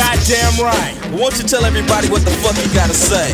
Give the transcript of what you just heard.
Goddamn right. Won't you tell everybody what the fuck you gotta say?